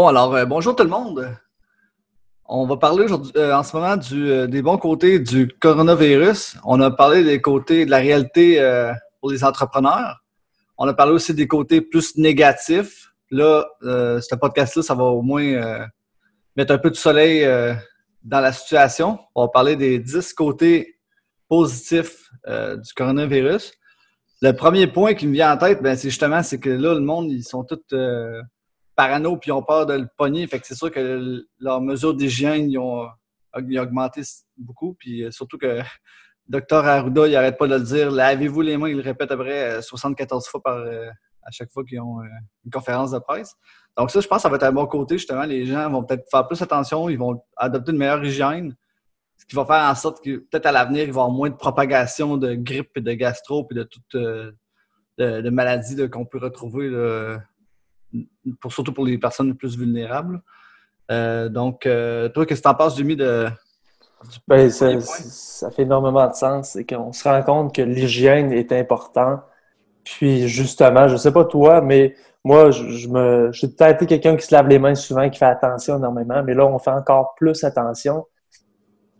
Bon, alors, euh, bonjour tout le monde. On va parler aujourd'hui, euh, en ce moment du, euh, des bons côtés du coronavirus. On a parlé des côtés de la réalité euh, pour les entrepreneurs. On a parlé aussi des côtés plus négatifs. Là, euh, ce podcast-là, ça va au moins euh, mettre un peu de soleil dans la situation. On va parler des 10 côtés positifs du coronavirus. Le premier point qui me vient en tête, ben, c'est justement c'est que là, le monde, ils sont tous parano puis ils ont peur de le pogner. Fait que c'est sûr que leurs mesures d'hygiène, ils ont, ils ont augmenté beaucoup. Puis euh, surtout que Dr Arruda, il arrête pas de le dire. Lavez-vous les mains, il le répète après 74 fois par, euh, à chaque fois qu'ils ont euh, une conférence de presse. Donc ça, je pense que ça va être un bon côté, justement. Les gens vont peut-être faire plus attention, ils vont adopter une meilleure hygiène. Ce qui va faire en sorte que peut-être à l'avenir, il va y avoir moins de propagation de grippe et de gastro et de toutes euh, de, maladies qu'on peut retrouver, pour, surtout pour les personnes les plus vulnérables. Euh, donc, euh, toi, qu'est-ce que tu en penses, Jimmy, de, du Ben, ça, ça fait énormément de sens. C'est qu'on se rend compte que l'hygiène est important. Puis justement, je sais pas toi, mais moi, je, je me, j'ai peut-être été quelqu'un qui se lave les mains souvent, qui fait attention énormément, mais là, on fait encore plus attention.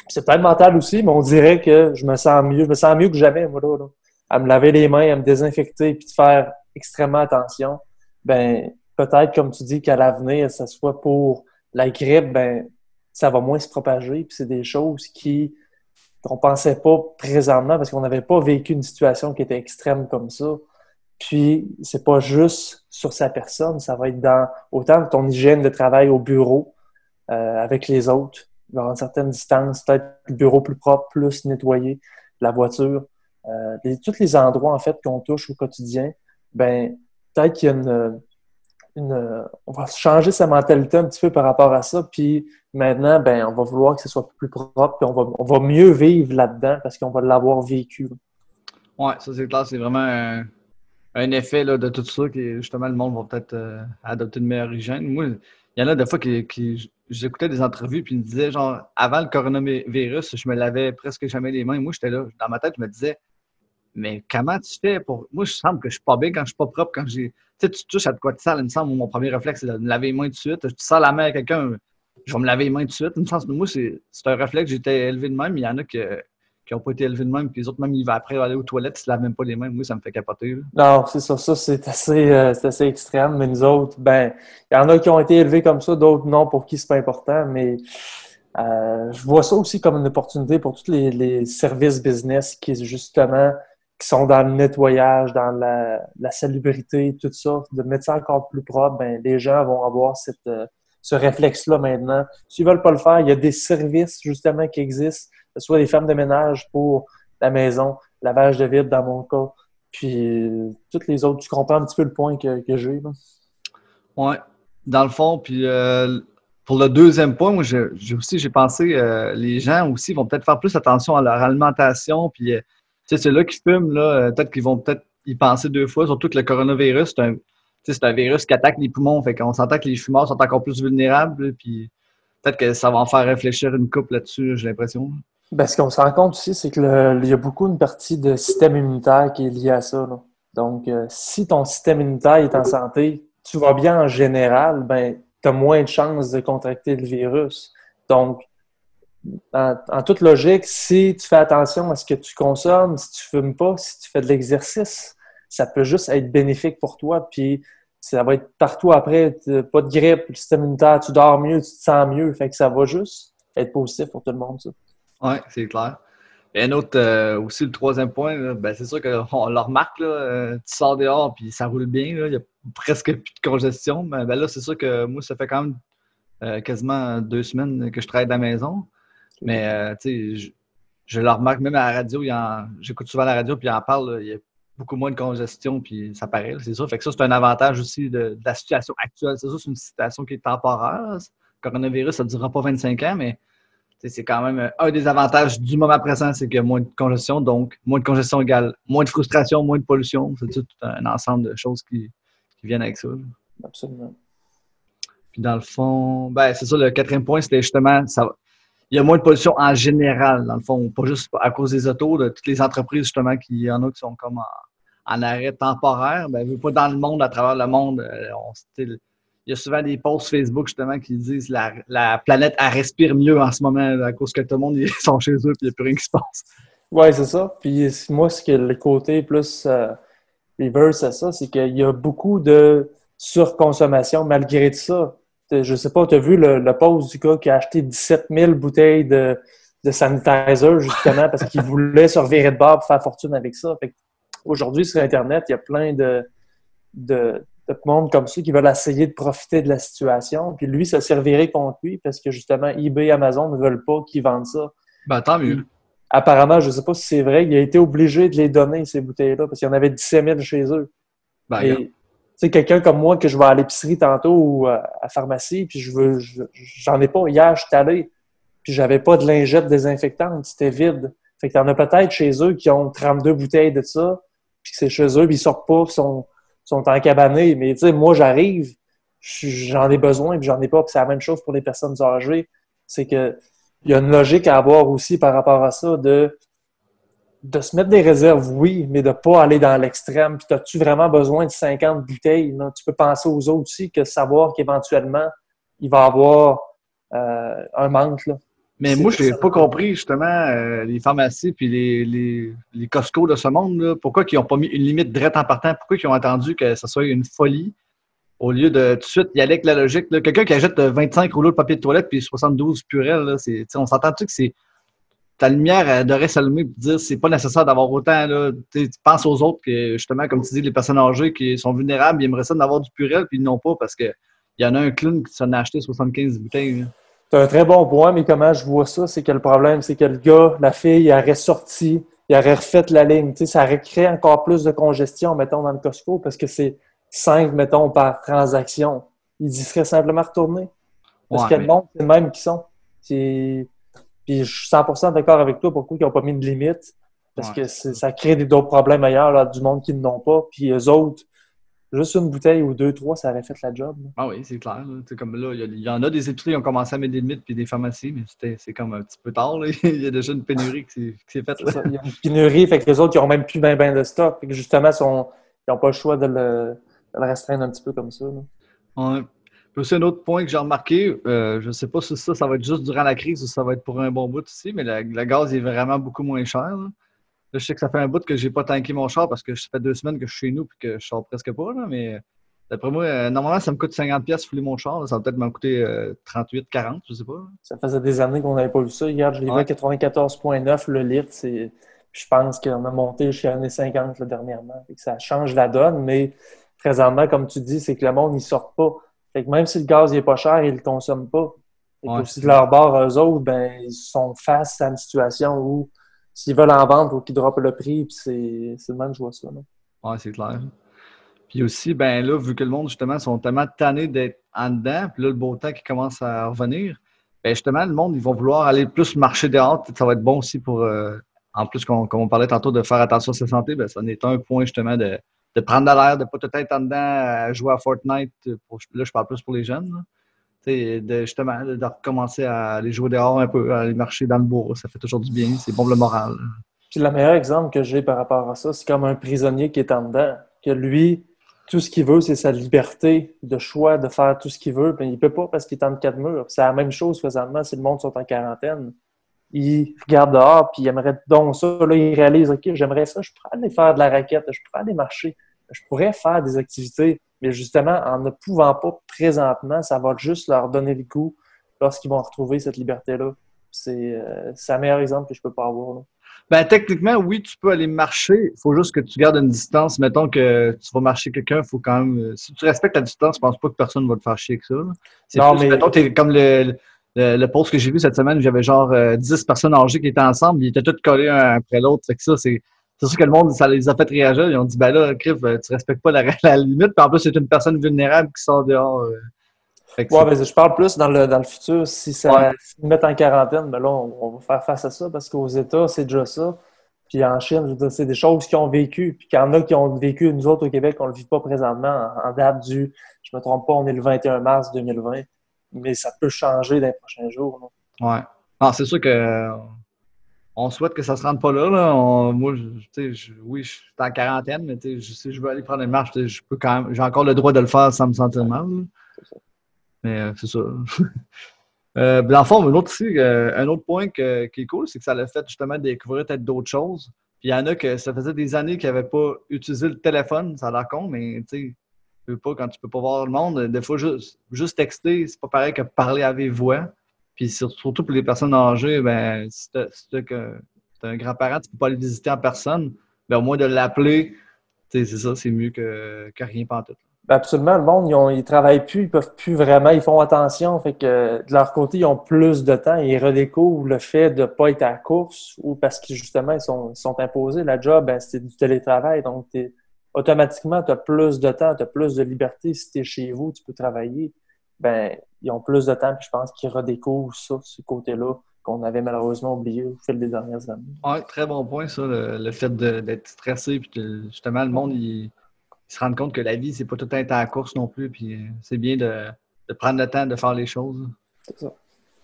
C'est peut-être mental aussi, mais on dirait que je me sens mieux. Je me sens mieux que jamais, moi, là, là. À me laver les mains, à me désinfecter, puis de faire extrêmement attention. Ben, peut-être, comme tu dis, qu'à l'avenir, ça soit pour la grippe, ben, ça va moins se propager. Puis c'est des choses qui qu'on pensait pas présentement parce qu'on n'avait pas vécu une situation qui était extrême comme ça. Puis c'est pas juste sur sa personne, ça va être dans autant ton hygiène de travail au bureau euh, avec les autres, dans une certaine distance, peut-être le bureau plus propre, plus nettoyé, la voiture, euh, les- tous les endroits en fait qu'on touche au quotidien. Ben peut-être qu'il y a une, on va changer sa mentalité un petit peu par rapport à ça. Puis maintenant, ben, on va vouloir que ce soit plus propre, puis on va, on va mieux vivre là-dedans parce qu'on va l'avoir vécu. Ouais, ça c'est clair, c'est vraiment un, un effet là, de tout ça qui justement le monde va peut-être euh, adopter une meilleure hygiène. Moi, il y en a des fois qui j'écoutais des entrevues puis ils me disaient genre avant le coronavirus, je me lavais presque jamais les mains. Moi, j'étais là, dans ma tête, je me disais mais comment tu fais pour. Moi, je sens que je suis pas bien quand je suis pas propre, quand j'ai. Tu sais, tu touches à de quoi de sale, il me semble, mon premier réflexe, c'est de me laver les mains de suite. Je sers la main à quelqu'un, je vais me laver les mains de suite. Il me semble, moi, c'est un réflexe, été élevé de même, il y en a qui n'ont pas été élevés de même, puis les autres, même, ils vont après aller aux toilettes, ils se lavent même pas les mains. Moi, ça me fait capoter. Non, c'est ça, ça c'est assez, euh, assez extrême, mais nous autres, ben, il y en a qui ont été élevés comme ça, d'autres non, pour qui c'est pas important, mais euh, je vois ça aussi comme une opportunité pour tous les, les services business qui, justement, qui sont dans le nettoyage, dans la, salubrité, tout ça, de mettre ça encore plus propre, ben, les gens vont avoir cette, euh, ce réflexe-là maintenant. S'ils veulent pas le faire, il y a des services, justement, qui existent, que ce soit des femmes de ménage pour la maison, lavage de vide dans mon cas, puis euh, toutes les autres. Tu comprends un petit peu le point que, que j'ai? Ouais, dans le fond, puis euh, pour le deuxième point, moi, j'ai aussi, j'ai pensé, euh, les gens aussi vont peut-être faire plus attention à leur alimentation, puis, sais, ceux-là qui fument, là, euh, peut-être qu'ils vont peut-être y penser deux fois, surtout que le coronavirus, c'est un, virus qui attaque les poumons, fait qu'on s'entend que les fumeurs sont encore plus vulnérables, puis peut-être que ça va en faire réfléchir une couple là-dessus, j'ai l'impression. Ben, ce qu'on se rend compte aussi, c'est que le- il y a beaucoup une partie de système immunitaire qui est liée à ça. Donc, euh, si ton système immunitaire est en santé, tu vas bien en général, ben, tu as moins de chances de contracter le virus. Donc, en, toute logique, si tu fais attention à ce que tu consommes, si tu fumes pas, si tu fais de l'exercice, ça peut juste être bénéfique pour toi. Puis, ça va être partout après, pas de grippe, le système immunitaire, tu dors mieux, tu te sens mieux. Fait que ça va juste être positif pour tout le monde. Ouais, c'est clair. Et un autre, euh, aussi, le troisième point, ben, c'est sûr qu'on le remarque, euh, tu sors dehors puis ça roule bien, il y a presque plus de congestion. Mais ben, là, c'est sûr que moi, ça fait quand même euh, quasiment deux semaines que je travaille de la maison. Mais, euh, tu sais, je, je le remarque même à la radio, j'écoute souvent la radio puis il en parle, là, il y a beaucoup moins de congestion puis ça paraît, c'est sûr. Fait que ça, c'est un avantage aussi de, de la situation actuelle. C'est sûr, c'est une situation qui est temporaire. là. Le coronavirus, ça ne durera pas 25 ans, mais c'est quand même un des avantages du moment présent, c'est qu'il y a moins de congestion. Donc, moins de congestion égale moins de frustration, moins de pollution. C'est tout un ensemble de choses qui, qui viennent avec ça. là. Absolument. Puis dans le fond, ben, c'est ça, le quatrième point, c'était justement, ça, il y a moins de pollution en général, dans le fond, pas juste à cause des autos, de toutes les entreprises, justement, qui en a qui sont comme en, arrêt temporaire. Ben, pas dans le monde, à travers le monde, euh, il y a souvent des posts Facebook justement qui disent la, la planète elle respire mieux en ce moment à cause que tout le monde ils sont chez eux et il n'y a plus rien qui se passe. Oui, c'est ça. Puis moi, ce que le côté plus euh, reverse à ça, c'est qu'il y a beaucoup de surconsommation malgré ça. Je sais pas, tu as vu le, le, post du gars qui a acheté 17 000 bouteilles de, de sanitizer justement parce qu'il voulait se revirer de bord pour faire fortune avec ça. Aujourd'hui, sur Internet, il y a plein de, de, de monde comme ça qui veulent essayer de profiter de la situation. Puis lui, ça servirait contre lui parce que justement, eBay et Amazon ne veulent pas qu'ils vendent ça. Ben, tant mieux. apparemment, je ne sais pas si c'est vrai, il a été obligé de les donner, ces bouteilles-là, parce qu'il y en avait 17 000 chez eux. Ben, et, sais, quelqu'un comme moi que je vais à l'épicerie tantôt ou à la pharmacie, puis je veux, j'en ai pas. Hier, je suis allé, puis j'avais pas de lingette désinfectante, c'était vide. Fait qu'il y en a peut-être chez eux qui ont 32 bouteilles de ça, puis c'est chez eux, puis ils sortent pas, puis sont sont encabanés. Mais tu sais, moi, j'arrive, j'en ai besoin, puis j'en ai pas. Puis c'est la même chose pour les personnes âgées. C'est que il y a une logique à avoir aussi par rapport à ça de, de se mettre des réserves, oui, mais de pas aller dans l'extrême. Puis as-tu vraiment besoin de 50 bouteilles? Non? Tu peux penser aux autres aussi que savoir qu'éventuellement, il va y avoir euh, un manque. Là. Mais moi, je n'ai pas compris, justement, euh, les pharmacies puis les, les, les, Costco de ce monde, là, pourquoi ils n'ont pas mis une limite direct en partant, pourquoi ils ont attendu que ce soit une folie au lieu de tout de suite y aller avec la logique. Quelqu'un qui achète 25 rouleaux de papier de toilette puis 72 purelles, on s'entend-tu que c'est ta lumière devrait s'allumer pour dire c'est pas nécessaire d'avoir autant. Là, tu penses aux autres que, justement, comme tu dis, les personnes âgées qui sont vulnérables, ils aimeraient ça d'avoir du purel puis ils n'ont pas parce qu'il y en a un clown qui s'en a acheté 75 bouteilles. C'est un très bon point, mais comment je vois ça, c'est que le problème, c'est que le gars, la fille, il aurait sorti, il aurait refait la ligne. Tu sais, ça aurait créé encore plus de congestion, mettons, dans le Costco, parce que c'est 5, mettons, par transaction. Il y serait simplement retourné. Parce que le monde, c'est le même qui sont. Puis je suis 100% d'accord avec toi pourquoi ils n'ont pas mis de limite. Parce que ça crée d'autres problèmes ailleurs, là, du monde qui n'ont pas. Puis eux autres, Juste une bouteille ou deux, trois, ça aurait fait la job. Ah oui, c'est clair. Comme là, il y, en a des épiceries qui ont commencé à mettre des limites puis des pharmacies, mais c'est comme un petit peu tard. il y a déjà une pénurie qui s'est faite. Il y a une pénurie, fait que les autres, ils n'ont même plus bien ben de stock. que justement, ils n'ont pas le choix de le, restreindre un petit peu comme ça. C'est un autre point que j'ai remarqué. Euh, je ne sais pas si ça, ça va être juste durant la crise ou ça va être pour un bon bout ici, mais le gaz est vraiment beaucoup moins cher je sais que ça fait un bout que j'ai pas tanké mon char parce que ça fait deux semaines que je suis chez nous et que je sors presque pas. mais d'après moi, euh, normalement, ça me coûte 50$ de fouler mon char. Ça va peut-être m'en coûter 38, euh, 40, je sais pas. Ça faisait des années qu'on n'avait pas vu ça. Regarde, je l'ai vu à 94,9 le litre. Je pense qu'on a monté jusqu'à 50 dernièrement. ça change la donne, mais présentement, comme tu dis, c'est que le monde, ne sort pas. Même si le gaz n'est pas cher, ils ne le consomment pas. Et aussi de leur bord, eux autres, ben, ils sont face à une situation où s'ils veulent en vendre, il faut qu'ils droppent le prix. Puis c'est, c'est le même, je vois ça. Oui, c'est clair. Puis aussi, ben là, vu que le monde, justement, sont tellement tannés d'être en dedans, puis là, le beau temps qui commence à revenir, ben justement, le monde, ils vont vouloir aller plus marcher dehors. Ça va être bon aussi pour, euh, en plus, comme on parlait tantôt, de faire attention à sa santé, ben ça en est un point, justement, de, de prendre de l'air, de ne pas tout être en dedans à jouer à Fortnite. là, je parle plus pour les jeunes de, justement, de recommencer à aller jouer dehors un peu, à aller marcher dans le bois. Ça fait toujours du bien, c'est bon pour le moral. Puis le meilleur exemple que j'ai par rapport à ça, c'est comme un prisonnier qui est en dedans, que lui, tout ce qu'il veut, c'est sa liberté de choix de faire tout ce qu'il veut, mais il ne peut pas parce qu'il est en quatre murs. C'est la même chose présentement si le monde sont en quarantaine. Il regarde dehors, puis il aimerait donc ça. Là, il réalise, OK, j'aimerais ça, je pourrais aller faire de la raquette, je pourrais aller marcher, je pourrais faire des activités mais justement, en ne pouvant pas présentement, ça va juste leur donner le goût lorsqu'ils vont retrouver cette liberté-là. C'est euh, un meilleur exemple que je peux pas avoir. Ben, techniquement, oui, tu peux aller marcher. Il faut juste que tu gardes une distance. Mettons que tu vas marcher quelqu'un, il faut quand même. Euh, si tu respectes la distance, je pense pas que personne va te faire chier avec ça. Non, mais. Mettons, es comme le, le, post que j'ai vu cette semaine, j'avais genre 10 euh, personnes âgées qui étaient ensemble, ils étaient tous collés un après l'autre. Que ça, c'est c'est sûr que le monde, ça les a fait réagir. Ils ont dit, ben là, Criff, euh, tu respectes pas la, la limite. Puis en plus, c'est une personne vulnérable qui sort dehors. Euh. Ouais, mais je parle plus dans le, dans le futur. Si ça met en quarantaine, ben là, on, va faire face à ça parce qu'aux États, c'est déjà ça. Puis en Chine, c'est des choses qu'ils ont vécues. Puis qu'il y en a qui ont vécu, nous autres au Québec, on ne le vit pas présentement en, date du, je me trompe pas, on est le 21 mars 2020. Mais ça peut changer dans les prochains jours. Ouais. Non, c'est sûr que on souhaite que ça se rende pas là. moi, je, oui, je suis en quarantaine, mais si je veux aller prendre une marche, je peux quand même, j'ai encore le droit de le faire sans me sentir mal. Mais c'est ça. Euh, dans le fond, un autre, euh, un autre point qui est cool, c'est que ça l'a fait justement découvrir peut-être d'autres choses. Puis il y en a que ça faisait des années qu'ils n'avaient pas utilisé le téléphone, ça a l'air con, mais tu sais, pas, quand tu peux pas voir le monde, des fois, juste, juste texter, c'est pas pareil que parler avec voix. Puis surtout pour les personnes âgées, ben, si tu as, un grand-parent, tu peux pas aller visiter en personne, ben, au moins de l'appeler, c'est ça, c'est mieux que, rien pas tout. Ben, absolument, le monde, ils, ont, ils travaillent plus, ils peuvent plus vraiment, ils font attention. Fait que de leur côté, ils ont plus de temps. Ils redécouvrent le fait de ne pas être à la course ou parce que justement, ils sont, imposés. La job, ben, c'est du télétravail. Donc, automatiquement, tu as plus de temps, tu as plus de liberté. Si tu es chez vous, tu peux travailler. Ben, ils ont plus de temps, puis je pense qu'ils redécouvrent ça, ce côté-là, qu'on avait malheureusement oublié au fil des dernières années. Oui, très bon point, ça, le, fait d'être stressé, puis justement, le monde, il ils se rendent compte que la vie, c'est pas tout le temps à la course non plus. Puis euh, c'est bien de, prendre le temps de faire les choses. C'est ça.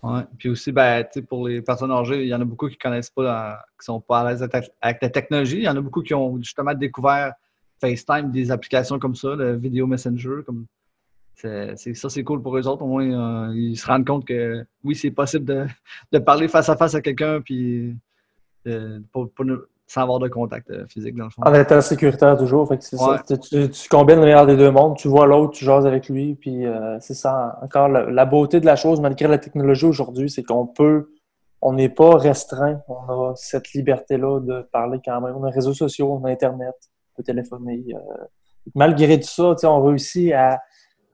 Ouais. Puis aussi, ben, pour les personnes âgées, il y en a beaucoup qui connaissent pas, qui sont pas à l'aise avec la technologie. Il y en a beaucoup qui ont justement découvert FaceTime, des applications comme ça, le Video Messenger. Comme, c'est, ça, c'est cool pour eux autres. Au moins, euh, ils se rendent compte que oui, c'est possible de, parler face à face à quelqu'un, puis euh, sans avoir de contact euh, physique, dans le fond. En étant sécuritaire toujours. Fait Tu, combines le meilleur des deux mondes, tu vois l'autre, tu jases avec lui, puis c'est ça. Encore, la, beauté de la chose, malgré la technologie aujourd'hui, c'est qu'on peut, on n'est pas restreint. On a cette liberté-là de parler quand même. On a les réseaux sociaux, on a Internet, peut téléphoner. Euh, malgré tout ça, on réussit à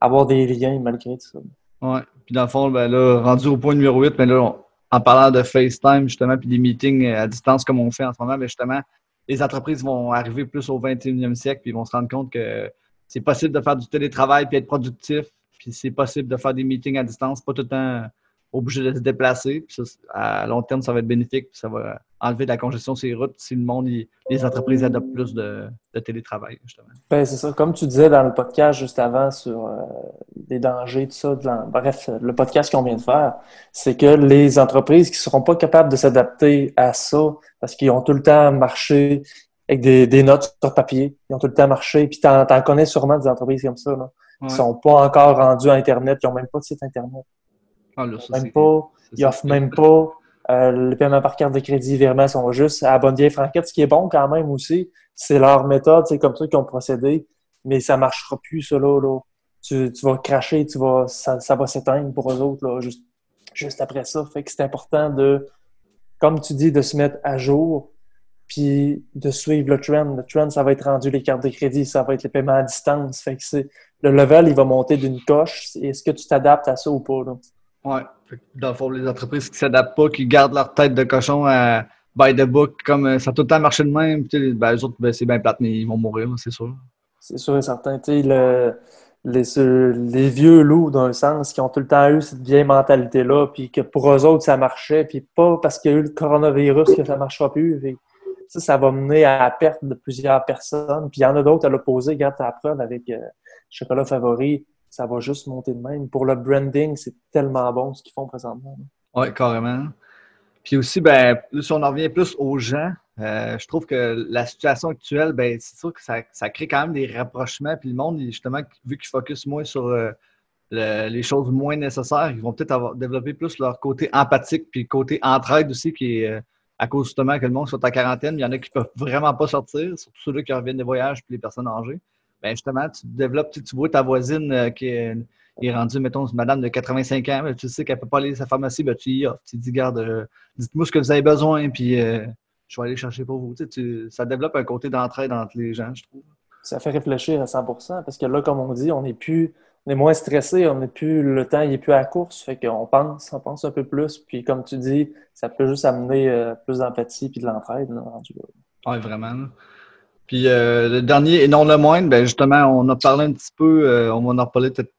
avoir des liens malgré tout ça. Oui. Puis dans le fond, ben là, rendu au point numéro 8, mais là, on en parlant de FaceTime, justement, puis des meetings à distance comme on fait en ce moment, mais justement, les entreprises vont arriver plus au 21e siècle, puis ils vont se rendre compte que c'est possible de faire du télétravail puis être productif, puis c'est possible de faire des meetings à distance, pas tout le temps obligé de se déplacer. Puis à long terme, ça va être bénéfique, puis ça va enlever de la congestion sur les routes si le monde, les entreprises adoptent plus de, télétravail, justement. Ben, c'est ça. Comme tu disais dans le podcast juste avant sur euh, les dangers, tout ça, bref, le podcast qu'on vient de faire, c'est que les entreprises qui ne seront pas capables de s'adapter à ça, parce qu'ils ont tout le temps marché avec des, notes sur papier, ils ont tout le temps marché, puis tu en, connais sûrement des entreprises comme ça, là, qui ne sont pas encore rendues à Internet, qui n'ont même pas de site Internet. Ah, même pas, ils offrent même pas euh, les paiements par carte de crédit virement sont juste à bonne vieille franquette, ce qui est bon quand même aussi. C'est leur méthode, c'est comme ça qu'ils ont procédé, mais ça marchera plus, ça, là. Tu, vas cracher, tu vas, ça, va s'éteindre pour eux autres, là, juste, juste après ça. Fait que c'est important de, comme tu dis, de se mettre à jour, puis de suivre le trend. Le trend, ça va être rendu les cartes de crédit, ça va être les paiements à distance. Fait que c'est, le level, il va monter d'une coche. Est-ce que tu t'adaptes à ça ou pas, là? Oui. Dans le fond, les entreprises qui ne s'adaptent pas, qui gardent leur tête de cochon à by the book, comme euh, ça a tout le temps marché de même, ben, les autres, ben, c'est bien plate, mais ils vont mourir, c'est sûr. C'est sûr et certain. Le, les, les, vieux loups, d'un sens, qui ont tout le temps eu cette vieille mentalité-là, puis que pour eux autres, ça marchait, puis pas parce qu'il y a eu le coronavirus que ça ne marchera plus. ça, ça va mener à la perte de plusieurs personnes. Puis il y en a d'autres à l'opposé. Regarde ta preuve avec euh, Chocolat Favori ça va juste monter de même. Pour le branding, c'est tellement bon ce qu'ils font présentement. Oui, carrément. Puis aussi, ben, si on en revient plus aux gens, euh, je trouve que la situation actuelle, ben, c'est sûr que ça, crée quand même des rapprochements. Puis le monde, justement, vu qu'ils focus moins sur euh, les choses moins nécessaires, ils vont peut-être développer plus leur côté empathique, puis côté entraide aussi, qui est euh, à cause justement que le monde soit en quarantaine. Il y en a qui ne peuvent vraiment pas sortir, surtout ceux qui reviennent des voyages, puis les personnes âgées ben justement, tu développes, tu, vois ta voisine euh, qui est, rendue, mettons, une madame de 85 ans, tu sais qu'elle ne peut pas aller à sa pharmacie, ben, tu y offres. Tu dis, garde, euh, dites-moi ce que vous avez besoin, puis euh, je vais aller chercher pour vous. Tu ça développe un côté d'entraide entre les gens, je trouve. Ça fait réfléchir à 100% parce que là, comme on dit, on est plus, on est moins stressé, on n'est plus, le temps, il n'est plus à la course, fait qu'on pense, on pense un peu plus, puis comme tu dis, ça peut juste amener plus d'empathie puis de l'entraide, Oui, vraiment. Puis euh, le dernier, et non le moindre, ben justement, on a parlé un petit peu, euh, on va en reparler peut-être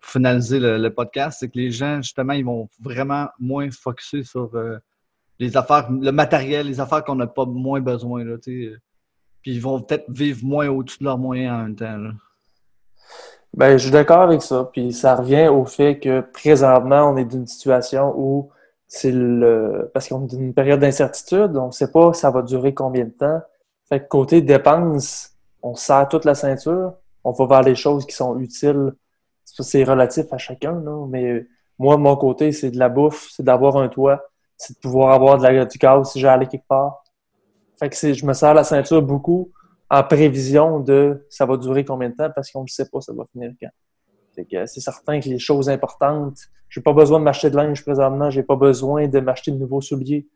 finaliser le, podcast, c'est que les gens, justement, ils vont vraiment moins focuser sur euh, les affaires, le matériel, les affaires qu'on n'a pas moins besoin. Là, puis ils vont peut-être vivre moins au-dessus de leurs moyens en même temps. Là. Ben, je suis d'accord avec ça. Puis ça revient au fait que présentement, on est dans une situation où c'est le. Parce qu'on est dans une période d'incertitude, on ne sait pas ça va durer combien de temps. Fait que côté dépenses, on serre toute la ceinture, on va vers les choses qui sont utiles. C'est relatif à chacun, mais moi, mon côté, c'est de la bouffe, c'est d'avoir un toit, c'est de pouvoir avoir de la, du gaz si j'allais quelque part. Fait que je me sers la ceinture beaucoup en prévision de ça va durer combien de temps parce qu'on ne sait pas ça va finir quand. c'est certain que les choses importantes, j'ai pas besoin de m'acheter de linge présentement, j'ai pas besoin de m'acheter de nouveaux souliers.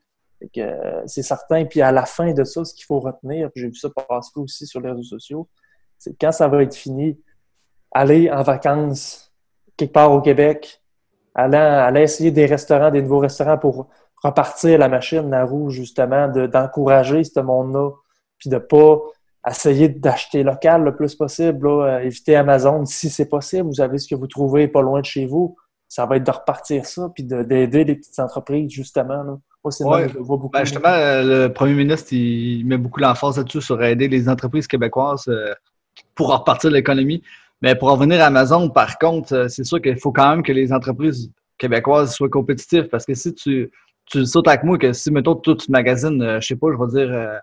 C'est certain. Puis à la fin de ça, ce qu'il faut retenir, j'ai vu ça passer aussi sur les réseaux sociaux, c'est quand ça va être fini, aller en vacances quelque part au Québec, aller, essayer des restaurants, des nouveaux restaurants pour repartir la machine, la roue, justement, d'encourager ce monde-là, puis de pas essayer d'acheter local le plus possible, euh, éviter Amazon si c'est possible. Vous avez ce que vous trouvez pas loin de chez vous. Ça va être de repartir ça, puis d'aider les petites entreprises, justement. Moi, je vois beaucoup. Ben, justement, euh, le premier ministre, il met beaucoup l'emphase là-dessus sur aider les entreprises québécoises euh, pour repartir l'économie. Mais pour revenir à Amazon, par contre, c'est sûr qu'il faut quand même que les entreprises québécoises soient compétitives parce que si tu, tu sautes avec moi que si, mettons, tout tu magasines, je sais pas, je vais dire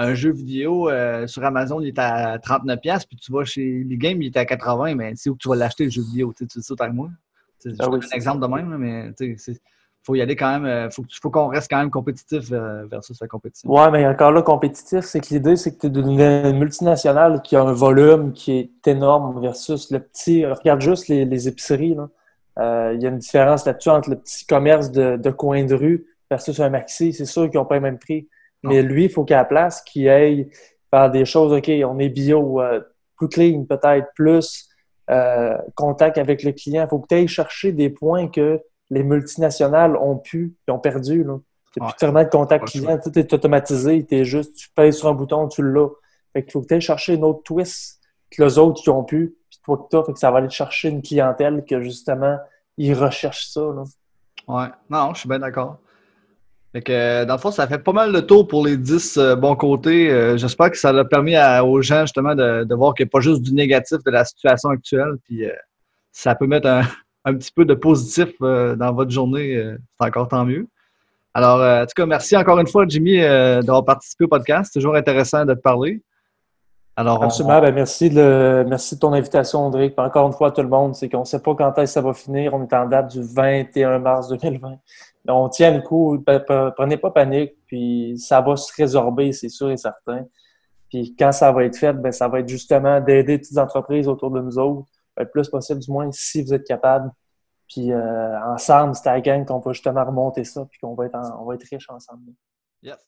un jeu vidéo euh, sur Amazon, il est à 39$, puis tu vas chez les games, il est à 80$, mais c'est où tu vas l'acheter le jeu vidéo, tu sais, ça avec moi. C'est ah un exemple de même, mais il faut y aller quand même, il euh, faut, qu'on reste quand même compétitif euh, versus la compétition. Ouais, mais encore là, compétitif, c'est que l'idée, c'est que tu es d'une multinationale qui a un volume qui est énorme versus le petit. Regarde juste les, épiceries. Il y a une différence là-dessus entre le petit commerce de, de coin de rue versus un maxi. C'est sûr qu'ils n'ont pas le même prix. Mais lui, il faut qu'à la place, qu'il aille faire des choses, OK, on est bio, euh, plus clean peut-être, plus euh, contact avec le client. Il faut que tu ailles chercher des points que les multinationales ont pu, et ont perdu. Là. C'est plus tellement de contact client, tout est automatisé, es juste, tu pèses sur un bouton, tu l'as. Fait qu'il faut que tu ailles chercher une autre twist que les autres qui ont pu, puis toi que tu fait que ça va aller chercher une clientèle que justement, ils recherchent ça. Là. Ouais, non, je suis bien d'accord. Fait que, dans le fond, ça fait pas mal de tour pour les 10 euh, bons côtés. Euh, j'espère que ça a permis aux gens justement de, voir qu'il n'y a pas juste du négatif de la situation actuelle. Puis euh, ça peut mettre un, petit peu de positif dans votre journée. c'est encore tant mieux. Alors, en tout cas, merci encore une fois, Jimmy, d'avoir participé au podcast. C'est toujours intéressant de te parler. Alors, Absolument. Ben, merci, de, merci de ton invitation, André. encore une fois, tout le monde, c'est qu'on ne sait pas quand est-ce que ça va finir. On est en date du 21 mars 2020 on tient le coup, prenez pas panique, puis ça va se résorber, c'est sûr et certain. Puis quand ça va être fait, ben, ça va être justement d'aider les petites entreprises autour de nous autres, le plus possible du moins, si vous êtes capable. Puis euh, ensemble, c'est à la gang qu'on va justement remonter ça, puis qu'on va être, on va être riche ensemble. Yes.